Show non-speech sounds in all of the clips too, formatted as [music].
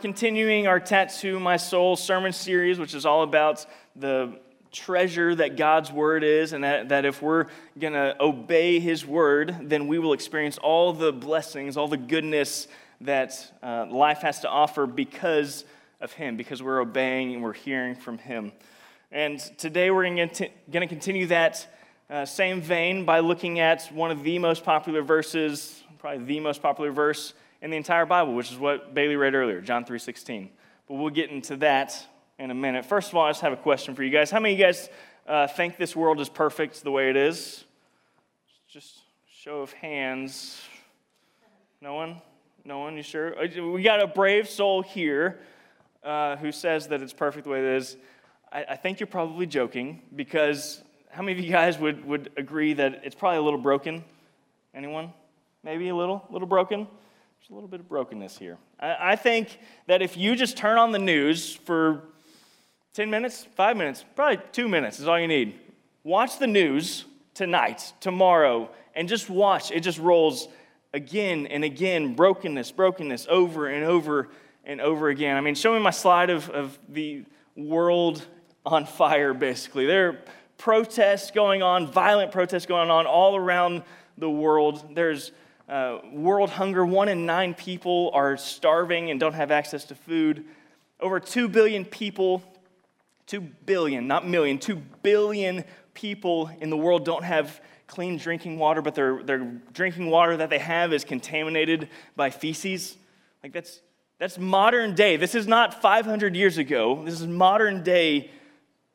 continuing our Tattoo My Soul sermon series, which is all about the treasure that God's word is, and that, that if we're going to obey his word, then we will experience all the blessings, all the goodness that uh, life has to offer because of him, because we're obeying and we're hearing from him. And today we're going to continue that uh, same vein by looking at one of the most popular verses, probably the most popular verse in the entire Bible, which is what Bailey read earlier, John 3.16. But we'll get into that in a minute. First of all, I just have a question for you guys. How many of you guys uh, think this world is perfect the way it is? Just show of hands. No one? No one? You sure? Uh, we got a brave soul here uh, who says that it's perfect the way it is. I, I think you're probably joking because how many of you guys would, would agree that it's probably a little broken? Anyone? Maybe a little? A little broken? A little bit of brokenness here. I, I think that if you just turn on the news for 10 minutes, five minutes, probably two minutes is all you need. Watch the news tonight, tomorrow, and just watch. It just rolls again and again brokenness, brokenness over and over and over again. I mean, show me my slide of, of the world on fire, basically. There are protests going on, violent protests going on all around the world. There's uh, world hunger. One in nine people are starving and don't have access to food. Over 2 billion people, 2 billion, not million, 2 billion people in the world don't have clean drinking water, but their, their drinking water that they have is contaminated by feces. Like that's, that's modern day. This is not 500 years ago. This is modern day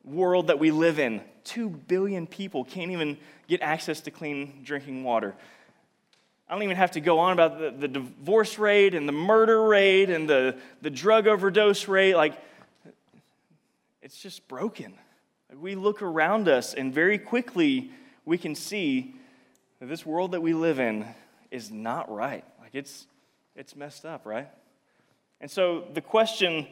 world that we live in. 2 billion people can't even get access to clean drinking water. I don't even have to go on about the, the divorce rate and the murder rate and the, the drug overdose rate. Like, it's just broken. We look around us, and very quickly we can see that this world that we live in is not right. Like, it's, it's messed up, right? And so the question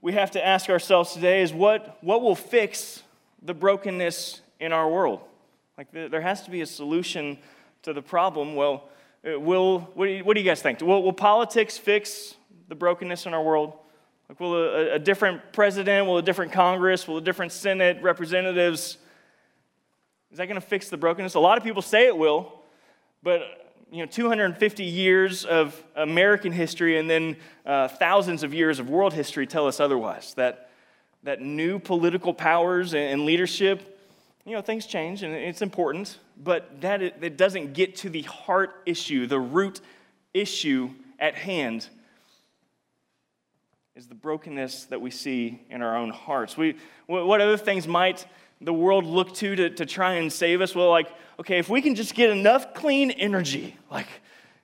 we have to ask ourselves today is what, what will fix the brokenness in our world. Like, there has to be a solution to the problem. Well, uh, will, what do you, what do you guys think? Will, will politics fix the brokenness in our world? Like, will a, a different president, will a different Congress, will a different Senate, representatives, is that going to fix the brokenness? A lot of people say it will, but you know, 250 years of American history and then uh, thousands of years of world history tell us otherwise. That that new political powers and leadership, you know, things change and it's important, but that it, doesn't get to the heart issue, the root issue at hand is the brokenness that we see in our own hearts. We, what other things might the world look to, to to try and save us? Well, like, okay, if we can just get enough clean energy, like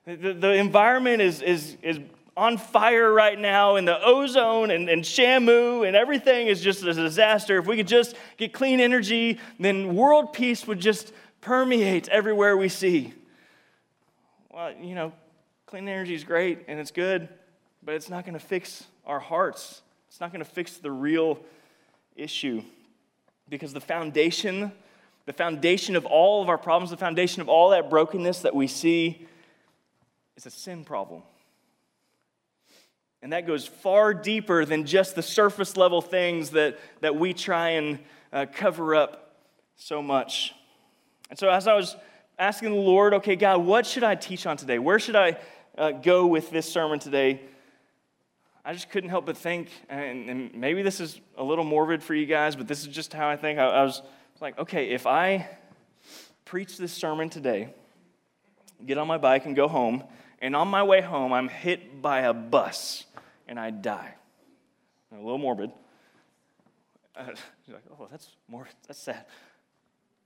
the, the environment is, is, is on fire right now, and the ozone and, and Shamu and everything is just a disaster. If we could just get clean energy, then world peace would just permeate everywhere we see. Well, you know, clean energy is great and it's good, but it's not going to fix our hearts. It's not going to fix the real issue. Because the foundation, the foundation of all of our problems, the foundation of all that brokenness that we see is a sin problem. And that goes far deeper than just the surface level things that, that we try and uh, cover up so much. And so, as I was asking the Lord, okay, God, what should I teach on today? Where should I uh, go with this sermon today? I just couldn't help but think, and, and, maybe this is a little morbid for you guys, but this is just how I think. I, I was like, okay, if I preach this sermon today, get on my bike and go home, and on my way home, I'm hit by a bus and I die. A little morbid. [laughs] Uh, like, oh, that's morbid. That's sad.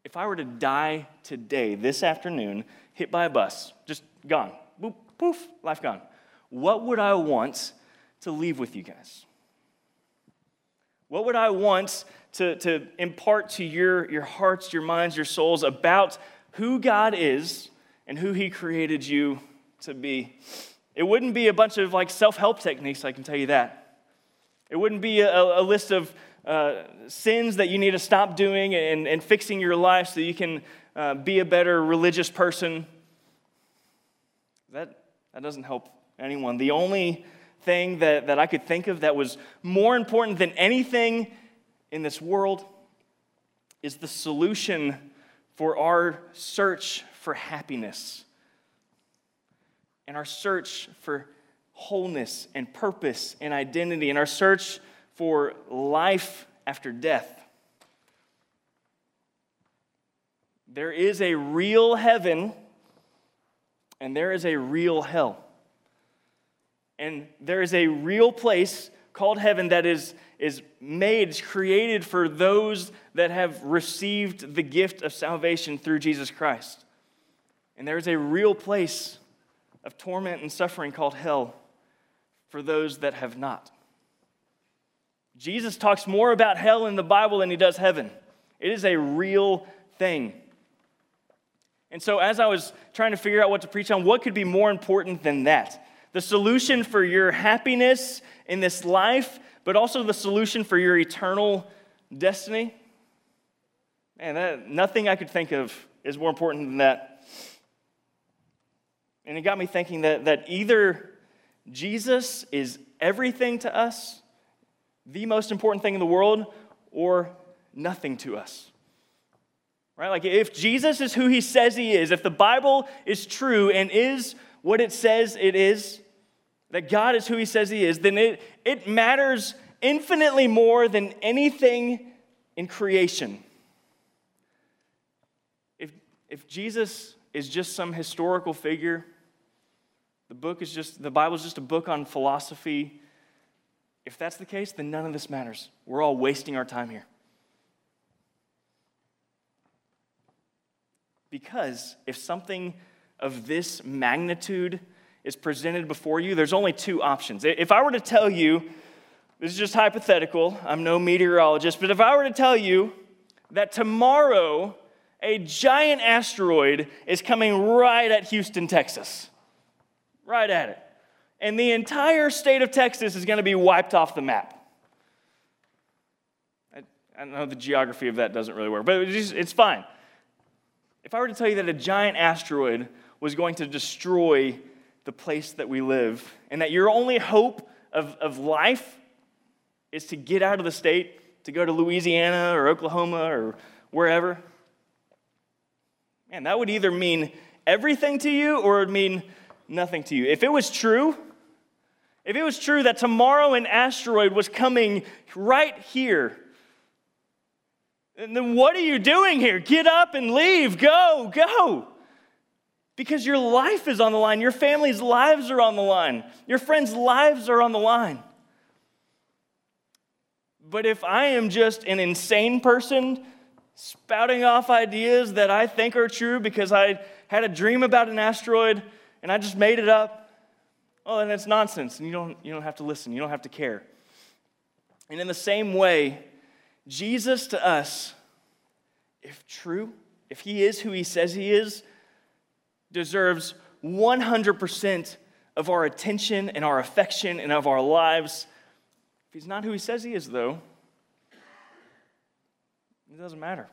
If I were to die today, this afternoon, hit by a bus, just gone, boop, poof, life gone, what would I want to leave with you guys? What would I want to, to impart to your, your hearts, your minds, your souls about who God is and who He created you to be? It wouldn't be a bunch of like self help techniques, I can tell you that. It wouldn't be a, a list of uh, sins that you need to stop doing and, and fixing your life so you can uh, be a better religious person. That, that doesn't help anyone. The only thing that, that I could think of that was more important than anything in this world is the solution for our search for happiness and our search for wholeness and purpose and identity and our search for life after death. There is a real heaven and there is a real hell. And there is a real place called heaven that is, is made, created for those that have received the gift of salvation through Jesus Christ. And there is a real place of torment and suffering called hell for those that have not. Jesus talks more about hell in the Bible than he does heaven. It is a real thing. And so, as I was trying to figure out what to preach on, what could be more important than that? The solution for your happiness in this life, but also the solution for your eternal destiny? Man, that, nothing I could think of is more important than that. And it got me thinking that, that either Jesus is everything to us, the most important thing in the world, or nothing to us. Right? Like if Jesus is who he says he is, if the Bible is true and is what it says it is, that God is who he says he is, then it, it matters infinitely more than anything in creation. If, if Jesus is just some historical figure, the book is just, the Bible is just a book on philosophy. If that's the case, then none of this matters. We're all wasting our time here. Because if something of this magnitude is presented before you, there's only two options. If I were to tell you, this is just hypothetical, I'm no meteorologist, but if I were to tell you that tomorrow a giant asteroid is coming right at Houston, Texas, right at it. And the entire state of Texas is going to be wiped off the map. I, I know the geography of that doesn't really work, but it's, just, it's fine. If I were to tell you that a giant asteroid was going to destroy the place that we live, and that your only hope of, of life is to get out of the state, to go to Louisiana or Oklahoma or wherever, man, that would either mean everything to you or it would mean nothing to you. If it was true, if it was true that tomorrow an asteroid was coming right here, then what are you doing here? Get up and leave. Go, go. Because your life is on the line. Your family's lives are on the line. Your friends' lives are on the line. But if I am just an insane person spouting off ideas that I think are true because I had a dream about an asteroid and I just made it up, Oh, and it's nonsense, and you don't, you don't have to listen, you don't have to care. And in the same way, Jesus to us, if true, if he is who he says he is, deserves 100% of our attention and our affection and of our lives. If he's not who he says he is, though, it doesn't matter.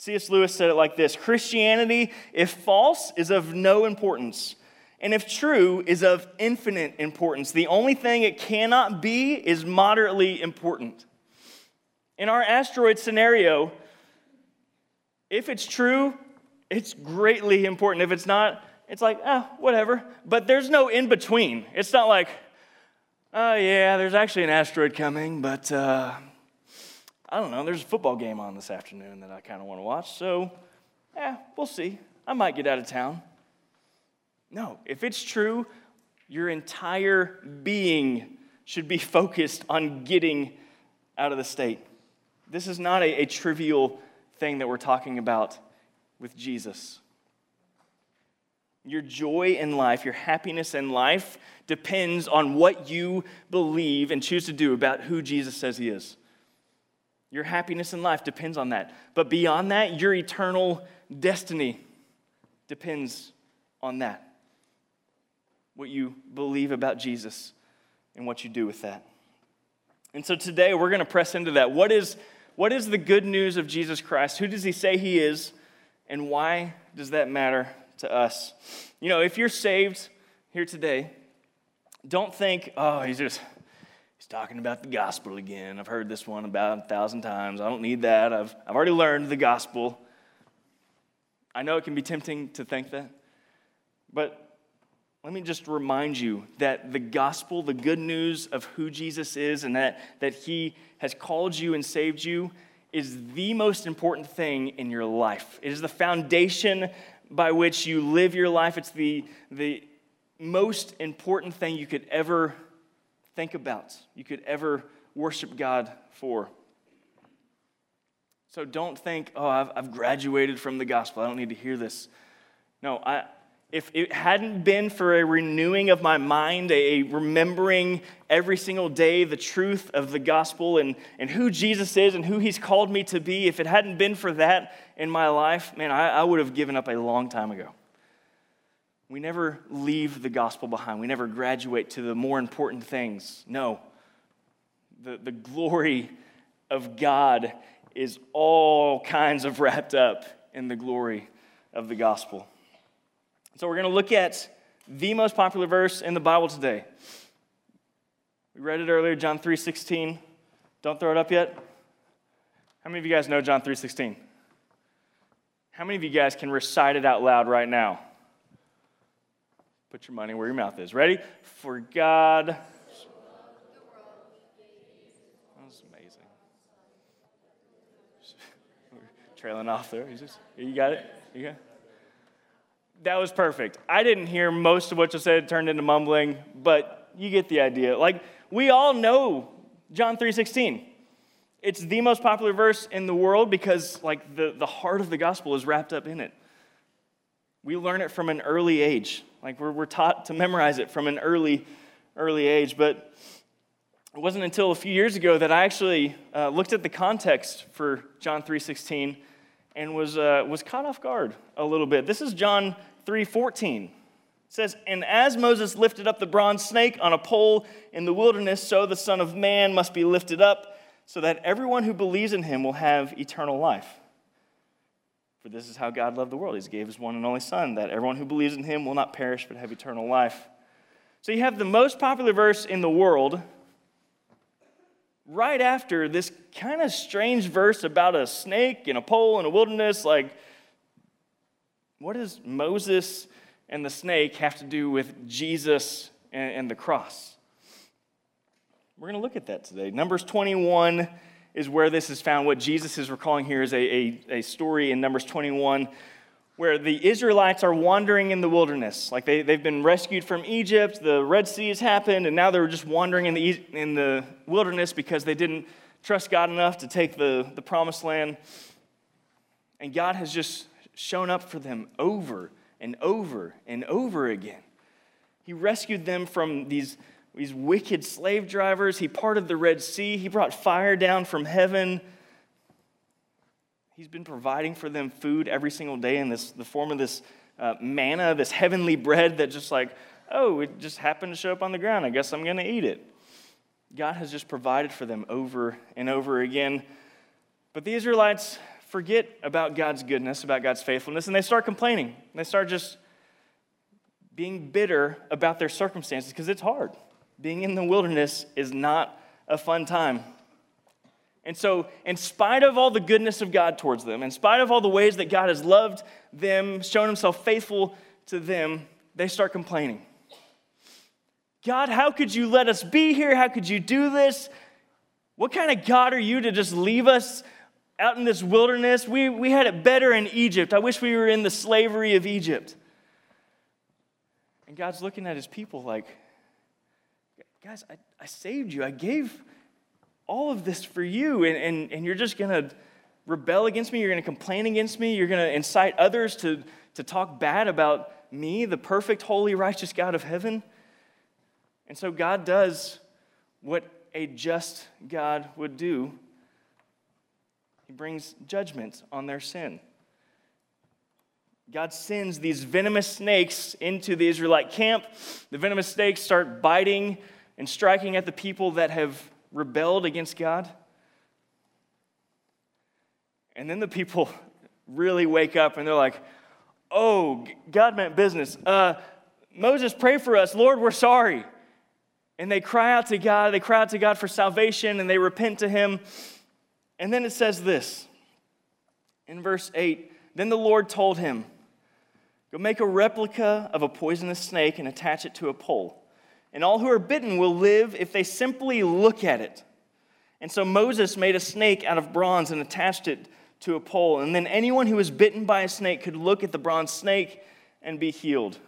C.S. Lewis said it like this Christianity, if false, is of no importance, and if true, is of infinite importance. The only thing it cannot be is moderately important. In our asteroid scenario, if it's true, it's greatly important. If it's not, it's like, ah, whatever. But there's no in between. It's not like, oh, yeah, there's actually an asteroid coming, but uh, I don't know, there's a football game on this afternoon that I kind of want to watch, so yeah, we'll see. I might get out of town. No, if it's true, your entire being should be [laughs] focused on getting out of the state. This is not a, a trivial thing that we're talking about with Jesus. Your joy in life, your happiness in life depends on what you believe and choose to do about who Jesus says he is. Your happiness in life depends on that. But beyond that, your eternal destiny depends on that. What you believe about Jesus and what you do with that. And so today we're going to press into that. What is, what is the good news of Jesus Christ? Who does he say he is? And why does that matter to us? You know, if you're saved here today, don't think, oh, he's just talking about the gospel again. I've heard this one about a thousand times. I don't need that. I've, I've already learned the gospel. I know it can be tempting to think that, but let me just remind you that the gospel, the good news of who Jesus is and that, that he has called you and saved you, is the most important thing in your life. It is the foundation by which you live your life. It's the, the most important thing you could ever think about, you could ever worship God for. So don't think, oh, I've, I've graduated from the gospel. I don't need to hear this. No, I, if it hadn't been for a renewing of my mind, a remembering every single day the truth of the gospel and, and who Jesus is and who he's called me to be, if it hadn't been for that in my life, man, I, I would have given up a long time ago. We never leave the gospel behind, we never graduate to the more important things. No. The, the glory of God is all kinds of wrapped up in the glory of the gospel. So we're going to look at the most popular verse in the Bible today. We read it earlier, John 3:16. Don't throw it up yet. How many of you guys know John 3:16? How many of you guys can recite it out loud right now? Put your money where your mouth is. Ready? For God That was amazing. [laughs] Trailing off there. You, just, you got it? You got it? that was perfect. I didn't hear most of what you said turned into mumbling, but you get the idea. Like we all know John 3:16. It's the most popular verse in the world because like the, the heart of the gospel is wrapped up in it. We learn it from an early age. Like we're, we're taught to memorize it from an early, early age. But it wasn't until a few years ago that I actually uh, looked at the context for John 3:16 and was, uh, was caught off guard a little bit. This is John 3:14. It says, "And as Moses lifted up the bronze snake on a pole in the wilderness, so the Son of Man must be lifted up, so that everyone who believes in him will have eternal life." For this is how God loved the world. He gave his one and only Son, that everyone who believes in him will not perish but have eternal life. So you have the most popular verse in the world right after this kind of strange verse about a snake and a pole in a wilderness. Like, what does Moses and the snake have to do with Jesus and, the cross? We're going to look at that today. Numbers 21 is where this is found. What Jesus is recalling here is a, a, a, story in Numbers 21 where the Israelites are wandering in the wilderness. Like they, they've been rescued from Egypt, the Red Sea has happened, and now they're just wandering in the, in the wilderness because they didn't trust God enough to take the, the promised land. And God has just shown up for them over and over and over again. He rescued them from these, these wicked slave drivers. He parted the Red Sea. He brought fire down from heaven. He's been providing for them food every single day in this, the form of this uh, manna, this heavenly bread that just like, oh, it just happened to show up on the ground. I guess I'm going to eat it. God has just provided for them over and over again. But the Israelites forget about God's goodness, about God's faithfulness, and they start complaining. They start just being bitter about their circumstances because it's hard. Being in the wilderness is not a fun time. And so, in spite of all the goodness of God towards them, in spite of all the ways that God has loved them, shown himself faithful to them, they start complaining. God, how could you let us be here? How could you do this? What kind of God are you to just leave us out in this wilderness. We, we had it better in Egypt. I wish we were in the slavery of Egypt. And God's looking at his people like, guys, I, I saved you. I gave all of this for you. And, and, and you're just going to rebel against me. You're going to complain against me. You're going to incite others to, to talk bad about me, the perfect, holy, righteous God of heaven. And so God does what a just God would do he brings judgment on their sin. God sends these venomous snakes into the Israelite camp. The venomous snakes start biting and striking at the people that have rebelled against God. And then the people [laughs] really wake up and they're like, oh, God meant business. Uh, Moses, pray for us. Lord, we're sorry. and they cry out to God. They cry out to God for salvation and they repent to Him. And then it says this in verse 8 Then the Lord told him, Go make a replica of a poisonous snake and attach it to a pole. And all who are bitten will live if they simply look at it. And so Moses made a snake out of bronze and attached it to a pole. And then anyone who was bitten by a snake could look at the bronze snake and be healed.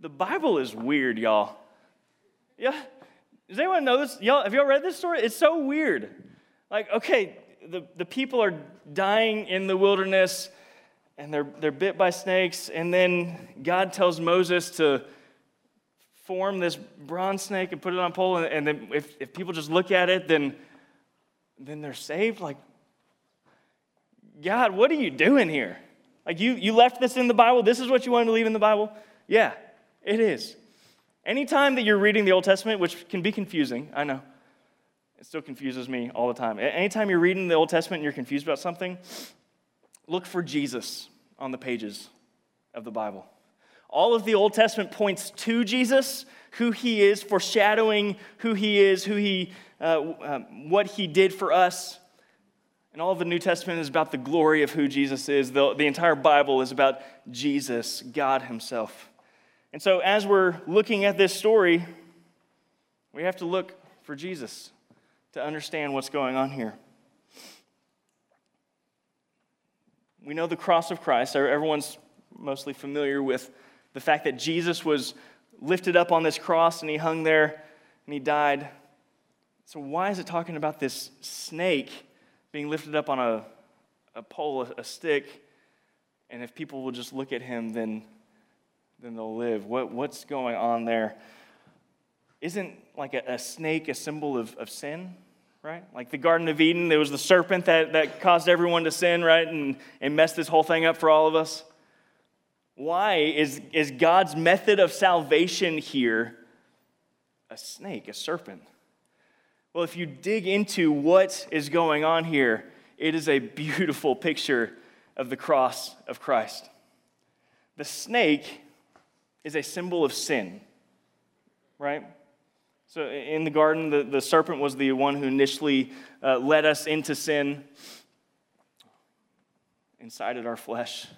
The Bible is weird, y'all. Yeah. Does anyone know this? Y'all, have y'all read this story? It's so weird. Like, okay, the, the people are dying in the wilderness and they're, they're bit by snakes, and then God tells Moses to form this bronze snake and put it on a pole, and, and then if, if people just look at it, then, then they're saved? Like, God, what are you doing here? Like, you, you left this in the Bible? This is what you wanted to leave in the Bible? Yeah, it is. Anytime that you're reading the Old Testament, which can be confusing, I know, it still confuses me all the time. Anytime you're reading the Old Testament and you're confused about something, look for Jesus on the pages of the Bible. All of the Old Testament points to Jesus, who he is, foreshadowing who he is, who he, uh, uh, what he did for us. And all of the New Testament is about the glory of who Jesus is. The, the entire Bible is about Jesus, God Himself. And so, as we're looking at this story, we have to look for Jesus to understand what's going on here. We know the cross of Christ. Everyone's mostly familiar with the fact that Jesus was lifted up on this cross and he hung there and he died. So, why is it talking about this snake being lifted up on a, a pole, a, a stick? And if people will just look at him, then then they'll live. What, what's going on there? Isn't like a, a snake a symbol of, of sin, right? Like the Garden of Eden, there was the serpent that, that caused everyone to sin, right? And, and messed this whole thing up for all of us. Why is, is God's method of salvation here a snake, a serpent? Well, if you dig into what is going on here, it is a beautiful picture of the cross of Christ. The snake is a symbol of sin, right? So in the garden, the, the serpent was the one who initially uh, led us into sin, incited our flesh.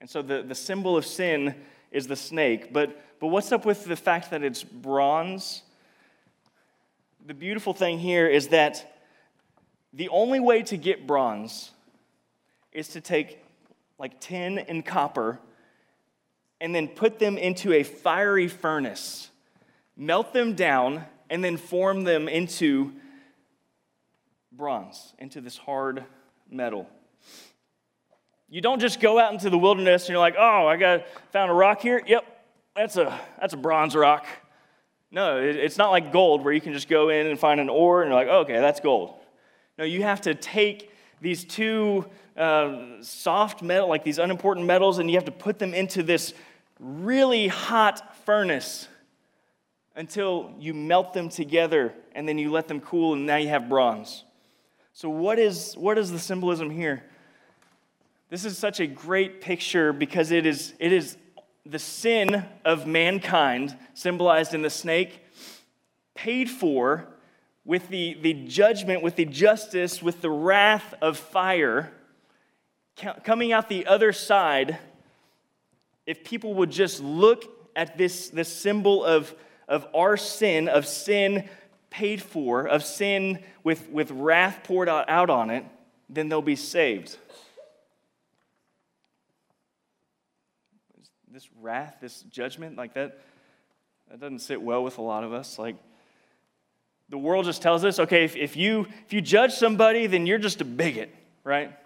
And so the, the symbol of sin is the snake. But, but what's up with the fact that it's bronze? The beautiful thing here is that the only way to get bronze is to take like tin and copper and then put them into a fiery furnace, melt them down, and then form them into bronze, into this hard metal. You don't just go out into the wilderness and you're like, oh, I got found a rock here. Yep, that's a that's a bronze rock. No, it's not like gold where you can just go in and find an ore and you're like, oh, okay, that's gold. No, you have to take these two uh, soft metal, like these unimportant metals, and you have to put them into this really hot furnace until you melt them together and then you let them cool and now you have bronze. So, what is, what is the symbolism here? This is such a great picture because it is, it is the sin of mankind, symbolized in the snake, paid for with the, the judgment, with the justice, with the wrath of fire, coming out the other side if people would just look at this, this symbol of, of our sin, of sin paid for, of sin with, with wrath poured out, out on it, then they'll be saved. This wrath, this judgment, like that, that doesn't sit well with a lot of us. Like, the world just tells us, okay, if, if, you, if you judge somebody, then you're just a bigot, right?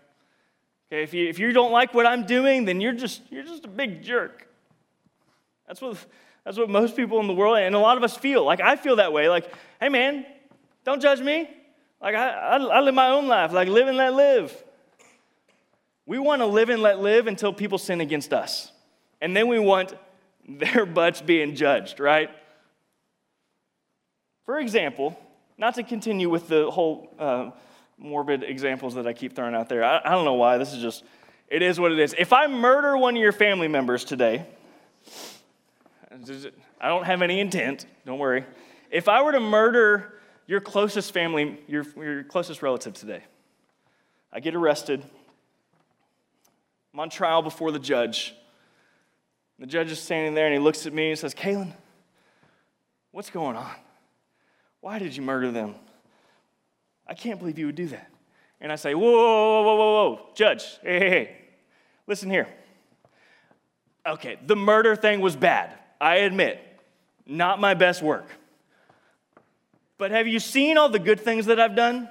Okay, if you, if you don't like what I'm doing, then you're just, you're just a big jerk. That's what, that's what most people in the world, and a lot of us feel. Like, I feel that way. Like, hey, man, don't judge me. Like, I, I, I live my own life. Like, live and let live. We want to live and let live until people sin against us. And then we want their butts being judged, right? For example, not to continue with the whole uh, morbid examples that I keep throwing out there. I, I don't know why. This is just, it is what it is. If I murder one of your family members today, I don't have any intent, don't worry. If I were to murder your closest family, your, your closest relative today, I get arrested. I'm on trial before the judge. The judge is standing there and he looks at me and says, Kalen, what's going on? Why did you murder them? I can't believe you would do that. And I say, Whoa, whoa, whoa, whoa, whoa, judge, hey, hey, hey, listen here. Okay, the murder thing was bad. I admit, not my best work. But have you seen all the good things that I've done?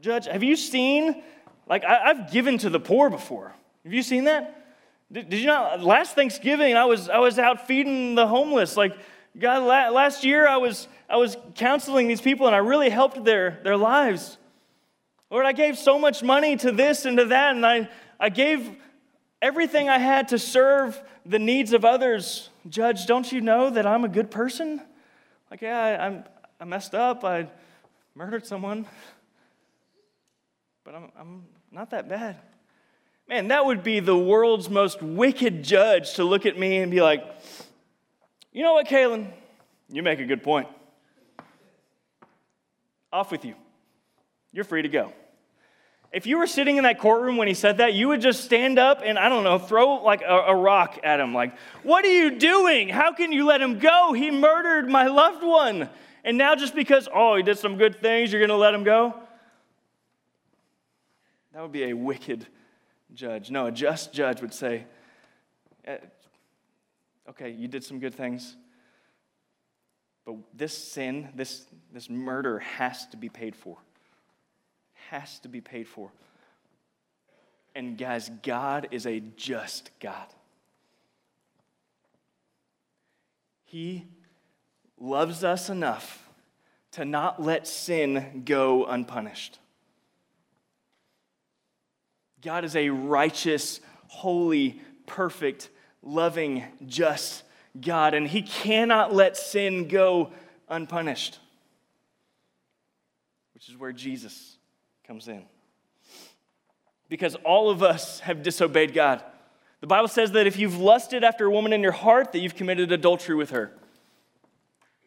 Judge, have you seen, like, I, have given to the poor before. Have you seen that? Did, did, you not? Last Thanksgiving, I was, I was out feeding the homeless. Like, God, last year, I was, I was counseling these people and I really helped their, their lives. Lord, I gave so much money to this and to that, and I, I gave everything I had to serve the needs of others. Judge, don't you know that I'm a good person? Like, yeah, I, I messed up. I murdered someone. But I'm, I'm not that bad. Man, that would be the world's most wicked judge to look at me and be like, you know what, Kalen? You make a good point. Off with you. You're free to go. If you were sitting in that courtroom when he said that, you would just stand up and, I don't know, throw like a, a, rock at him. Like, what are you doing? How can you let him go? He murdered my loved one. And now, just because, oh, he did some good things, you're going to let him go? That would be a wicked judge. No, a just judge would say, eh, okay, you did some good things, but this sin, this, this murder has to be paid for has to be paid for. And guys, God is a just God. He loves us enough to not let sin go unpunished. God is a righteous, holy, perfect, loving, just God, and He cannot let sin go unpunished, which is where Jesus comes in. Because all of us have disobeyed God. The Bible says that if you've lusted after a woman in your heart, that you've committed adultery with her.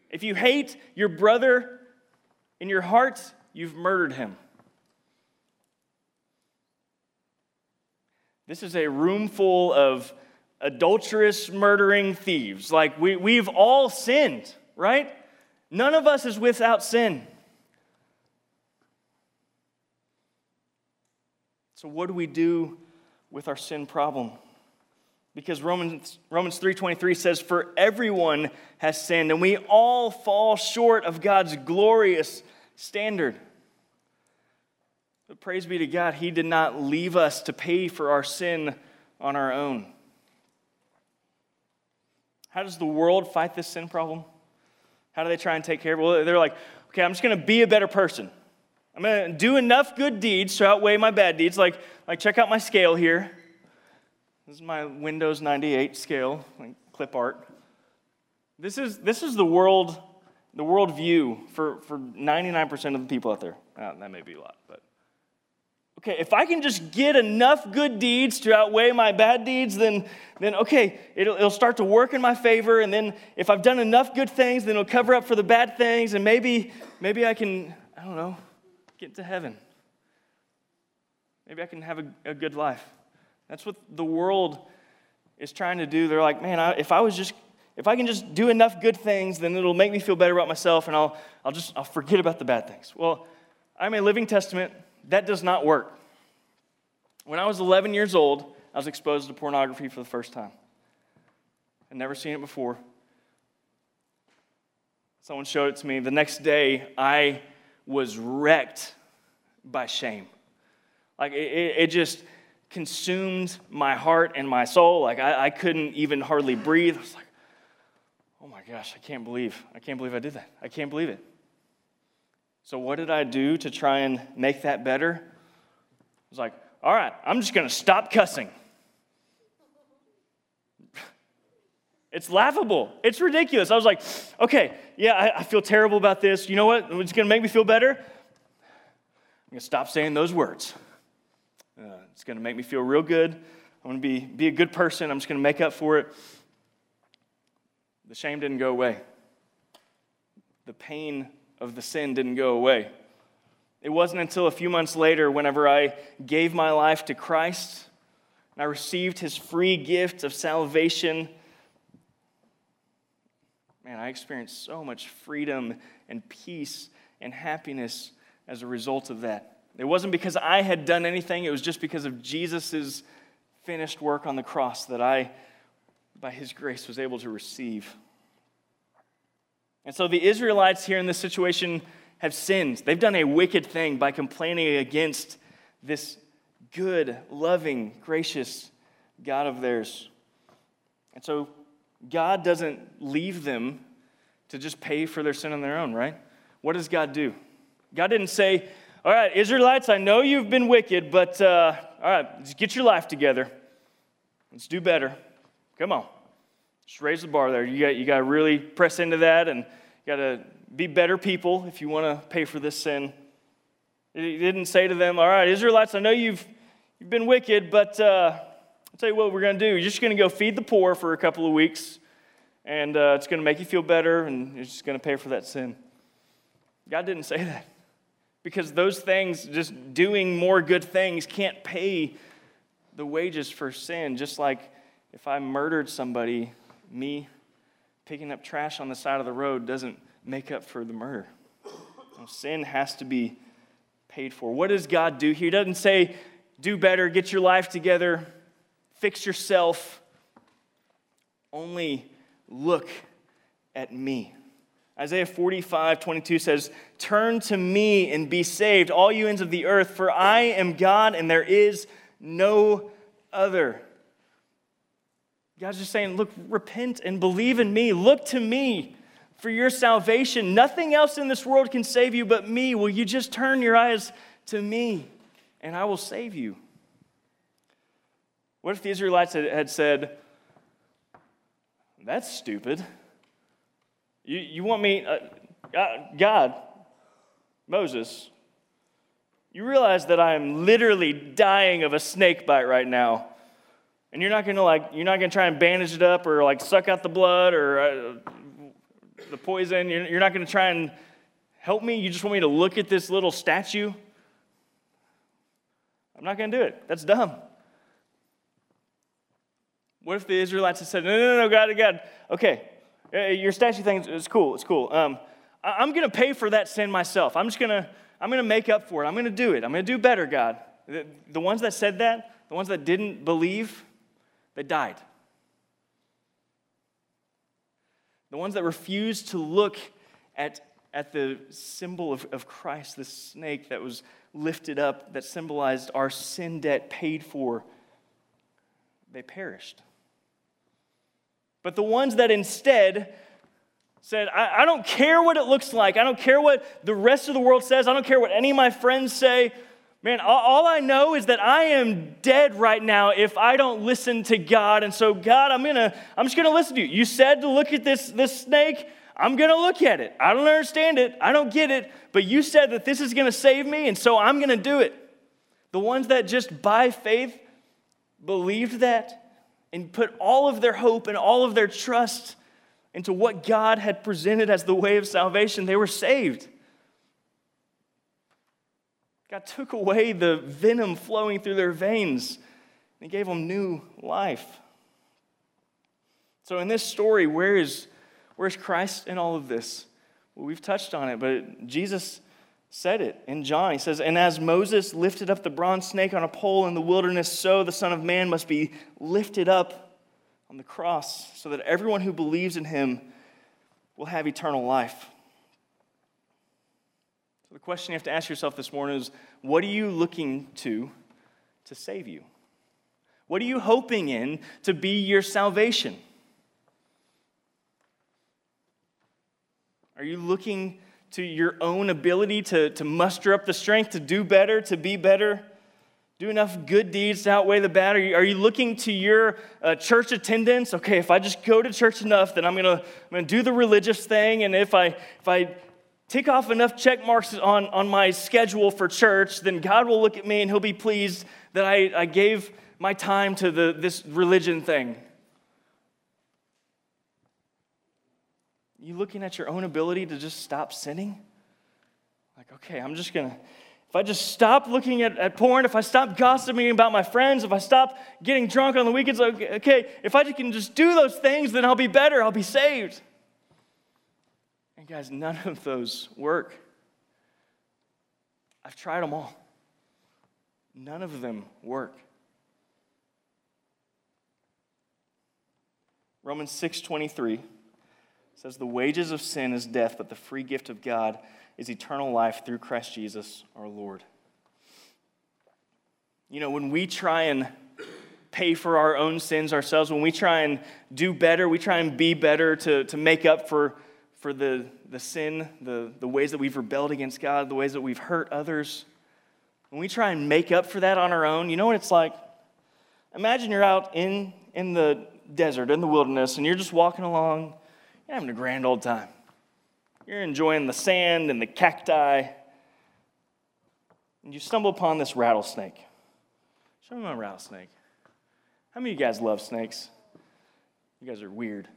If you hate your brother in your heart, you've murdered him. This is a room full of adulterous, murdering thieves. Like we, we've all sinned, right? None of us is without sin. So what do we do with our sin problem? Because Romans, Romans 3.23 says, For everyone has sinned, and we all fall short of God's glorious standard. But praise be to God, He did not leave us to pay for our sin on our own. How does the world fight this sin problem? How do they try and take care of it? Well, they're like, okay, I'm just going to be a better person. I'm going to do enough good deeds to outweigh my bad deeds. Like, like check out my scale here. This is my Windows 98 scale, like clip art. This is, this is the world, the world view for, for 99% of the people out there. Oh, that may be a lot, but okay, if I can just get enough good deeds to outweigh my bad deeds, then, then okay, it'll, it'll start to work in my favor. And then if I've done enough good things, then it'll cover up for the bad things. And maybe, maybe I can, I don't know, get to heaven. Maybe I can have a, a good life. That's what the world is trying to do. They're like, man, I, if I was just, if I can just do enough good things, then it'll make me feel better about myself and I'll, I'll just, I'll forget about the bad things. Well, I'm a living testament. That does not work. When I was 11 years old, I was exposed to pornography for the first time. I'd never seen it before. Someone showed it to me. The next day, I was wrecked by shame. Like it, it just consumed my heart and my soul. Like I, I couldn't even hardly breathe. I was like, oh my gosh, I can't believe, I can't believe I did that. I can't believe it. So what did I do to try and make that better? I was like, all right, I'm just gonna stop cussing. It's laughable. It's ridiculous. I was like, okay, yeah, I, I feel terrible about this. You know what? It's going to make me feel better. I'm going to stop saying those words. Uh, it's going to make me feel real good. I'm going to be, be a good person. I'm just going to make up for it. the shame didn't go away. The pain of the sin didn't go away. It wasn't until a few months later, whenever I gave my life to Christ and I received his free gift of salvation, man, I experienced so much freedom and peace and happiness as a result of that. It wasn't because I had done anything, it was just because of Jesus' finished work on the cross that I, by his grace, was able to receive. And so the Israelites here in this situation have sinned. They've done a wicked thing by complaining against this good, loving, gracious God of theirs. And so God doesn't leave them to just pay for their sin on their own, right? What does God do? God didn't say, All right, Israelites, I know you've been wicked, but uh, all right, just get your life together. Let's do better. Come on. Just raise the bar there. You got, you got to really press into that and you got to be better people if you want to pay for this sin. He didn't say to them, All right, Israelites, I know you've, you've been wicked, but uh, I'll tell you what we're going to do. You're just going to go feed the poor for a couple of weeks, and uh, it's going to make you feel better, and you're just going to pay for that sin. God didn't say that because those things, just doing more good things, can't pay the wages for sin. Just like if I murdered somebody, me picking up trash on the side of the road doesn't make up for the murder. sin has to be paid for. What does God do here? He doesn't say, do better, get your life together, fix yourself. Only look at me. Isaiah 45, 22 says, Turn to me and be saved, all you ends of the earth, for I am God and there is no other. God's just saying, Look, repent and believe in me. Look to me for your salvation. Nothing else in this world can save you but me. Will you just turn your eyes to me and I will save you? What if the Israelites had said, That's stupid? You, you want me, uh, God, Moses, you realize that I am literally dying of a snake bite right now. And you're not gonna like, you're not gonna try and bandage it up or like suck out the blood or uh, the poison. You're, you're not gonna try and help me. You just want me to look at this little statue. I'm not gonna do it. That's dumb. What if the Israelites had said, no, no, no, God, God, okay, your statue thing is cool. It's cool. Um, I'm going to pay for that sin myself. I'm just going to, I'm going to make up for it. I'm going to do it. I'm going to do better, God. The, the ones that said that, the ones that didn't believe, they died. The ones that refused to look at, at the symbol of, of Christ, the snake that was lifted up, that symbolized our sin debt paid for, they perished. But the ones that instead said, I, I, don't care what it looks like, I don't care what the rest of the world says, I don't care what any of my friends say. Man, all, I know is that I am dead right now if I don't listen to God. And so, God, I'm gonna, I'm just gonna listen to you. You said to look at this, this snake. I'm gonna look at it. I don't understand it, I don't get it, but you said that this is gonna save me, and so I'm gonna do it. The ones that just by faith believed that and put all of their hope and all of their trust into what God had presented as the way of salvation, they were saved. God took away the venom flowing through their veins and He gave them new life. So, in this story, where is, where is Christ in all of this? Well, we've touched on it, but Jesus said it in John. He says, And as Moses lifted up the bronze snake on a pole in the wilderness, so the Son of Man must be lifted up on the cross, so that everyone who believes in him will have eternal life. The question you have to ask yourself this morning is what are you looking to to save you? What are you hoping in to be your salvation? Are you looking to your own ability to, to muster up the strength to do better, to be better, do enough good deeds to outweigh the bad? Are you, are you looking to your uh, church attendance? Okay, if I just go to church enough, then I'm gonna, I'm gonna do the religious thing, and if I, if I tick off enough check marks on, on my schedule for church, then God will look at me and He'll be pleased that I, I gave my time to the, this religion thing. you looking at your own ability to just stop sinning? Like, okay, I'm just gonna, if I just stop looking at, at porn, if I stop gossiping about my friends, if I stop getting drunk on the weekends, okay, okay, if I can just do those things, then I'll be better, I'll be saved. And guys, none of those work. I've tried them all. None of them work. Romans 6:23 says the wages of sin is death, but the free gift of God is eternal life through Christ Jesus our Lord. You know, when we try and pay for our own sins ourselves, when we try and do better, we try and be better to, to make up for, for the, the sin, the, the ways that we've rebelled against God, the ways that we've hurt others. When we try and make up for that on our own, you know what it's like? Imagine you're out in, in the desert, in the wilderness, and you're just walking along, you're having a grand old time. You're enjoying the sand and the cacti, and you stumble upon this rattlesnake. Show me my rattlesnake. How many of you guys love snakes? You guys are weird.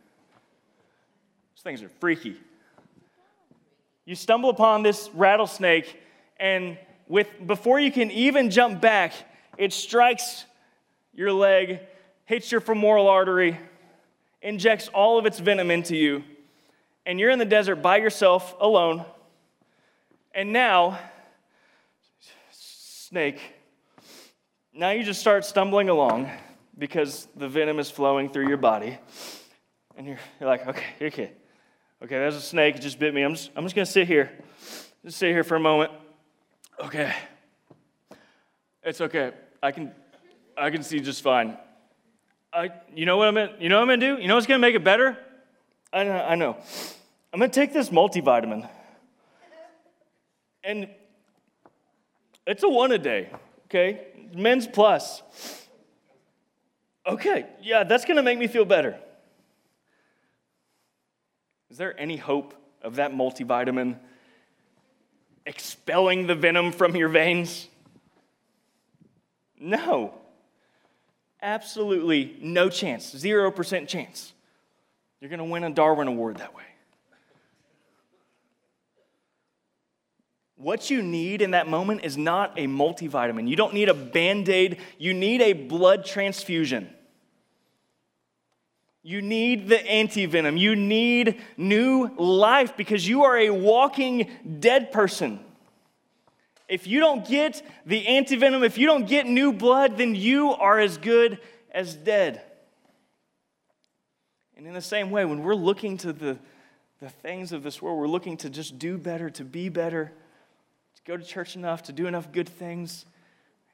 Things are freaky. You stumble upon this rattlesnake, and with before you can even jump back, it strikes your leg, hits your femoral artery, injects all of its venom into you, and you're in the desert by yourself, alone. And now, snake, now you just start stumbling along because the venom is flowing through your body. And you're, you're like, okay, you're okay, okay, there's a snake, it just bit me. I'm just, I'm just gonna sit here. Just sit here for a moment. Okay. It's okay. I can I can see just fine. I, you know what I'm gonna, you know what I'm gonna do? You know what's gonna make it better? I know, I know. I'm gonna take this multivitamin. And it's a one a day, okay? Men's plus. Okay, yeah, that's gonna make me feel better. Is there any hope of that multivitamin expelling the venom from your veins? No. Absolutely no chance, 0% chance. You're going to win a Darwin Award that way. What you need in that moment is not a multivitamin. You don't need a band aid. You need a blood transfusion. You need the antivenom. You need new life because you are a walking dead person. If you don't get the antivenom, if you don't get new blood, then you are as good as dead. And in the same way, when we're looking to the, the things of this world, we're looking to just do better, to be better, to go to church enough, to do enough good things.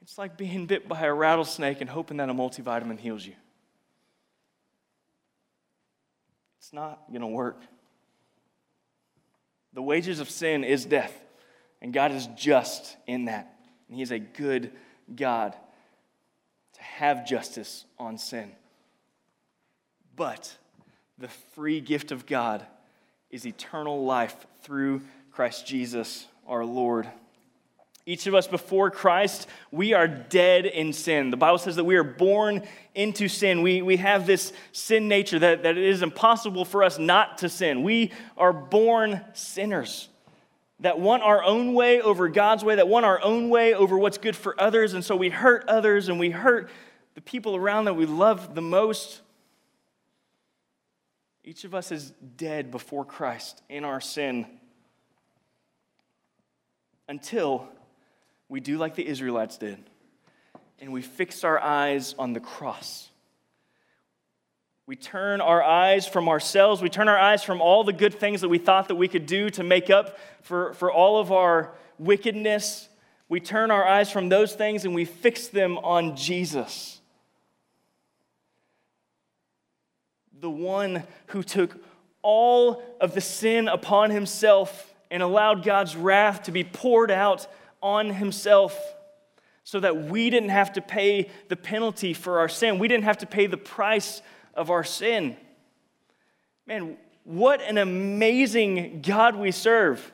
It's like being bit by a rattlesnake and hoping that a multivitamin heals you. It's not going to work. The wages of sin is death. And God is just in that. And He is a good God to have justice on sin. But the free gift of God is eternal life through Christ Jesus our Lord. Each of us before Christ, we are dead in sin. The Bible says that we are born into sin. We, we have this sin nature that, that it is impossible for us not to sin. We are born sinners that want our own way over God's way, that want our own way over what's good for others. And so we hurt others and we hurt the people around that we love the most. Each of us is dead before Christ in our sin until we do like the Israelites did and we fix our eyes on the cross. We turn our eyes from ourselves. We turn our eyes from all the good things that we thought that we could do to make up for, for all of our wickedness. We turn our eyes from those things and we fix them on Jesus. The one who took all of the sin upon himself and allowed God's wrath to be poured out on himself so that we didn't have to pay the penalty for our sin. We didn't have to pay the price of our sin. Man, what an amazing God we serve.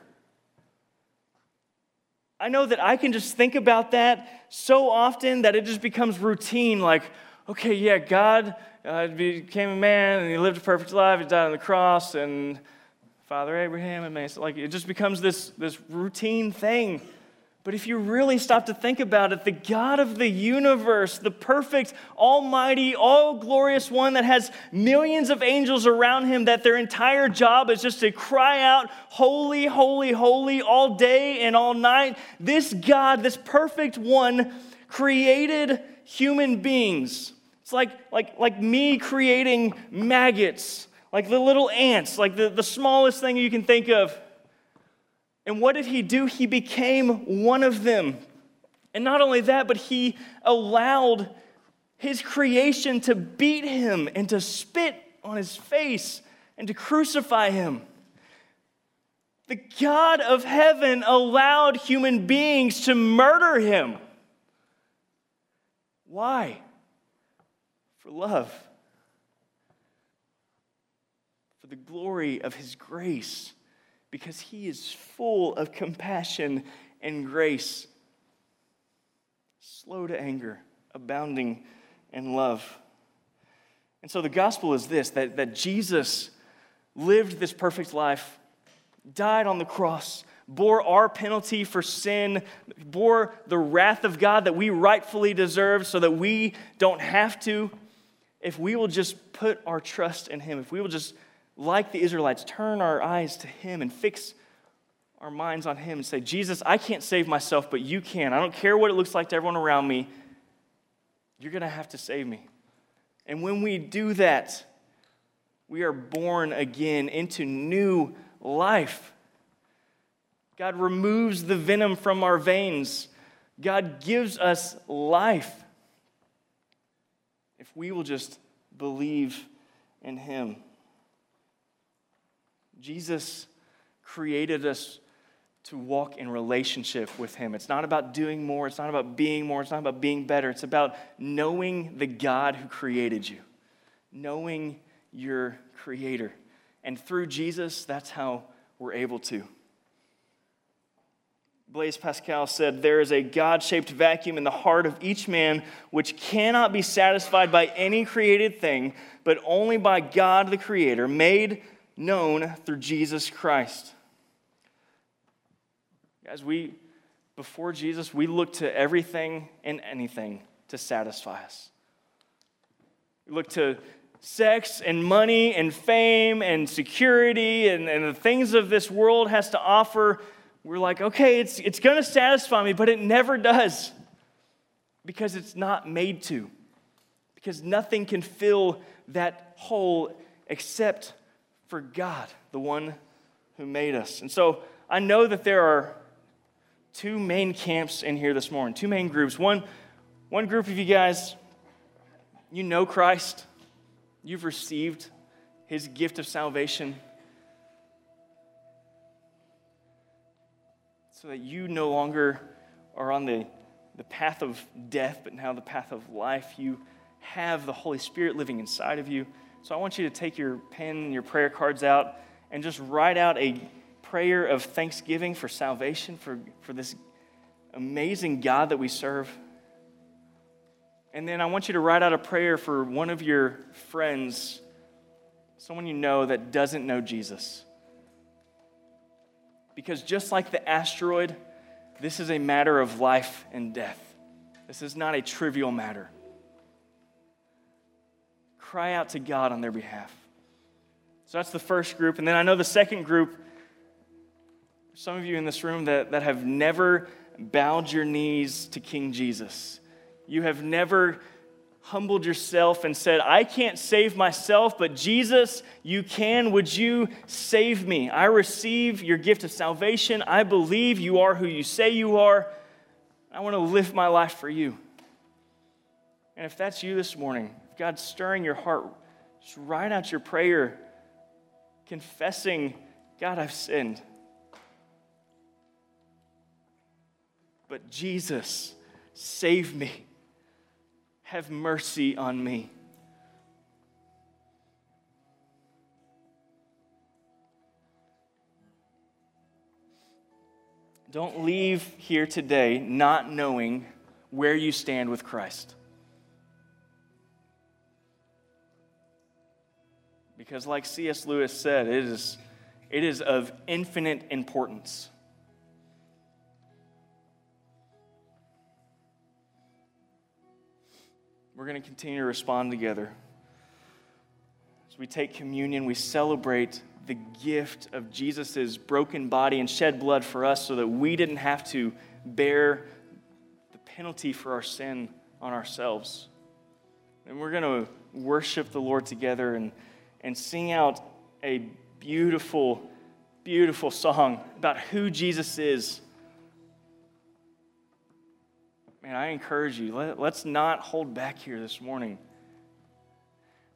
I know that I can just think about that so often that it just becomes routine like, okay, yeah, God uh, became a man and he lived a perfect life, he died on the cross, and Father Abraham and. Like it just becomes this, this routine thing. But if you really stop to think about it, the God of the universe, the perfect, almighty, all glorious one that has millions of angels around him, that their entire job is just to cry out, Holy, holy, holy, all day and all night. This God, this perfect one, created human beings. It's like, like, like me creating maggots, like the little ants, like the, the smallest thing you can think of. And what did he do? He became one of them. And not only that, but he allowed his creation to beat him and to spit on his face and to crucify him. The God of heaven allowed human beings to murder him. Why? For love, for the glory of his grace because he is full of compassion and grace, slow to anger, abounding in love. And so the gospel is this that, that Jesus lived this perfect life, died on the cross, bore our penalty for sin, bore the wrath of God that we rightfully deserve so that we don't have to. If we will just put our trust in Him, if we will just like the Israelites, turn our eyes to Him and fix our minds on Him and say, Jesus, I can't save myself, but you can. I don't care what it looks like to everyone around me. You're going to have to save me. And when we do that, we are born again into new life. God removes the venom from our veins. God gives us life if we will just believe in Him. Jesus created us to walk in relationship with Him. It's not about doing more, it's not about being more, it's not about being better. It's about knowing the God who created you, knowing your Creator. And through Jesus, that's how we're able to. Blaise Pascal said, There is a God shaped vacuum in the heart of each man which cannot be satisfied by any created thing, but only by God the Creator, made known through Jesus Christ. Guys, we, before Jesus, we look to everything and anything to satisfy us. We look to sex and money and fame and security and, and the things of this world has to offer. We're like, okay, it's, it's going to satisfy me, but it never does because it's not made to. Because nothing can fill that hole except for God, the one who made us. And so I know that there are two main camps in here this morning, two main groups. One, one group of you guys, you know Christ, you've received his gift of salvation. So that you no longer are on the, the path of death, but now the path of life. You have the Holy Spirit living inside of you. So I want you to take your pen and your prayer cards out and just write out a prayer of thanksgiving for salvation, for, for this amazing God that we serve. And then I want you to write out a prayer for one of your friends, someone you know that doesn't know Jesus. Because just like the asteroid, this is a matter of life and death. This is not a trivial matter cry out to God on their behalf. So that's the first group. And then I know the second group, some of you in this room that, that have never bowed your knees to King Jesus. You have never humbled yourself and said, I can't save myself, but Jesus, you can. Would you save me? I receive your gift of salvation. I believe you are who you say you are. I want to live my life for you. And if that's you this morning, if God's stirring your heart, just write out your prayer confessing, God, I've sinned. But Jesus, save me. Have mercy on me. Don't leave here today not knowing where you stand with Christ. Because, like C.S. Lewis said, it is, it is of infinite importance. We're going to continue to respond together. As we take communion, we celebrate the gift of Jesus' broken body and shed blood for us so that we didn't have to bear the penalty for our sin on ourselves. And we're going to worship the Lord together and, and sing out a beautiful, beautiful song about who Jesus is. Man, I encourage you, let, let's not hold back here this morning.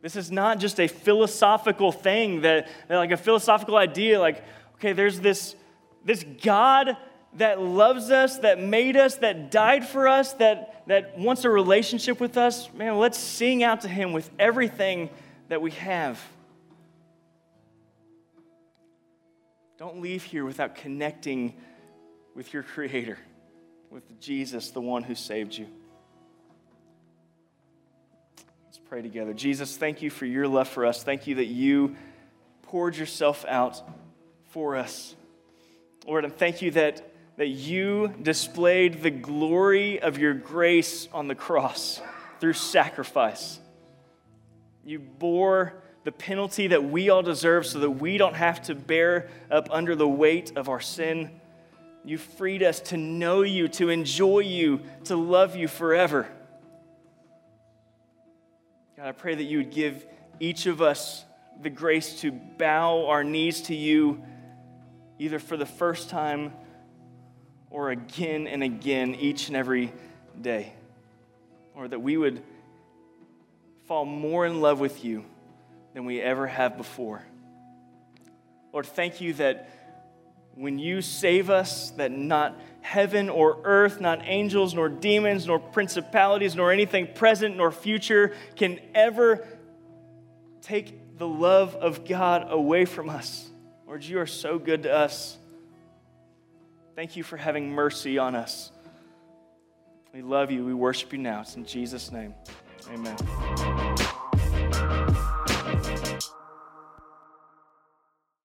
This is not just a philosophical thing that, like a philosophical idea, like, okay, there's this, this God that loves us, that made us, that died for us, that, that wants a relationship with us. Man, let's sing out to him with everything that we have. Don't leave here without connecting with your Creator, with Jesus, the one who saved you. Let's pray together. Jesus, thank you for your love for us. Thank you that you poured yourself out for us. Lord, and thank you that, that you displayed the glory of your grace on the cross through sacrifice. You bore the penalty that we all deserve so that we don't have to bear up under the weight of our sin. You freed us to know you, to enjoy you, to love you forever. God, I pray that you would give each of us the grace to bow our knees to you, either for the first time or again and again, each and every day. Or that we would fall more in love with you than we ever have before. Lord, thank you that when you save us, that not heaven or earth, not angels nor demons nor principalities nor anything present nor future can ever take the love of God away from us. Lord, you are so good to us. Thank you for having mercy on us. We love you. We worship you now. It's in Jesus' name. Amen.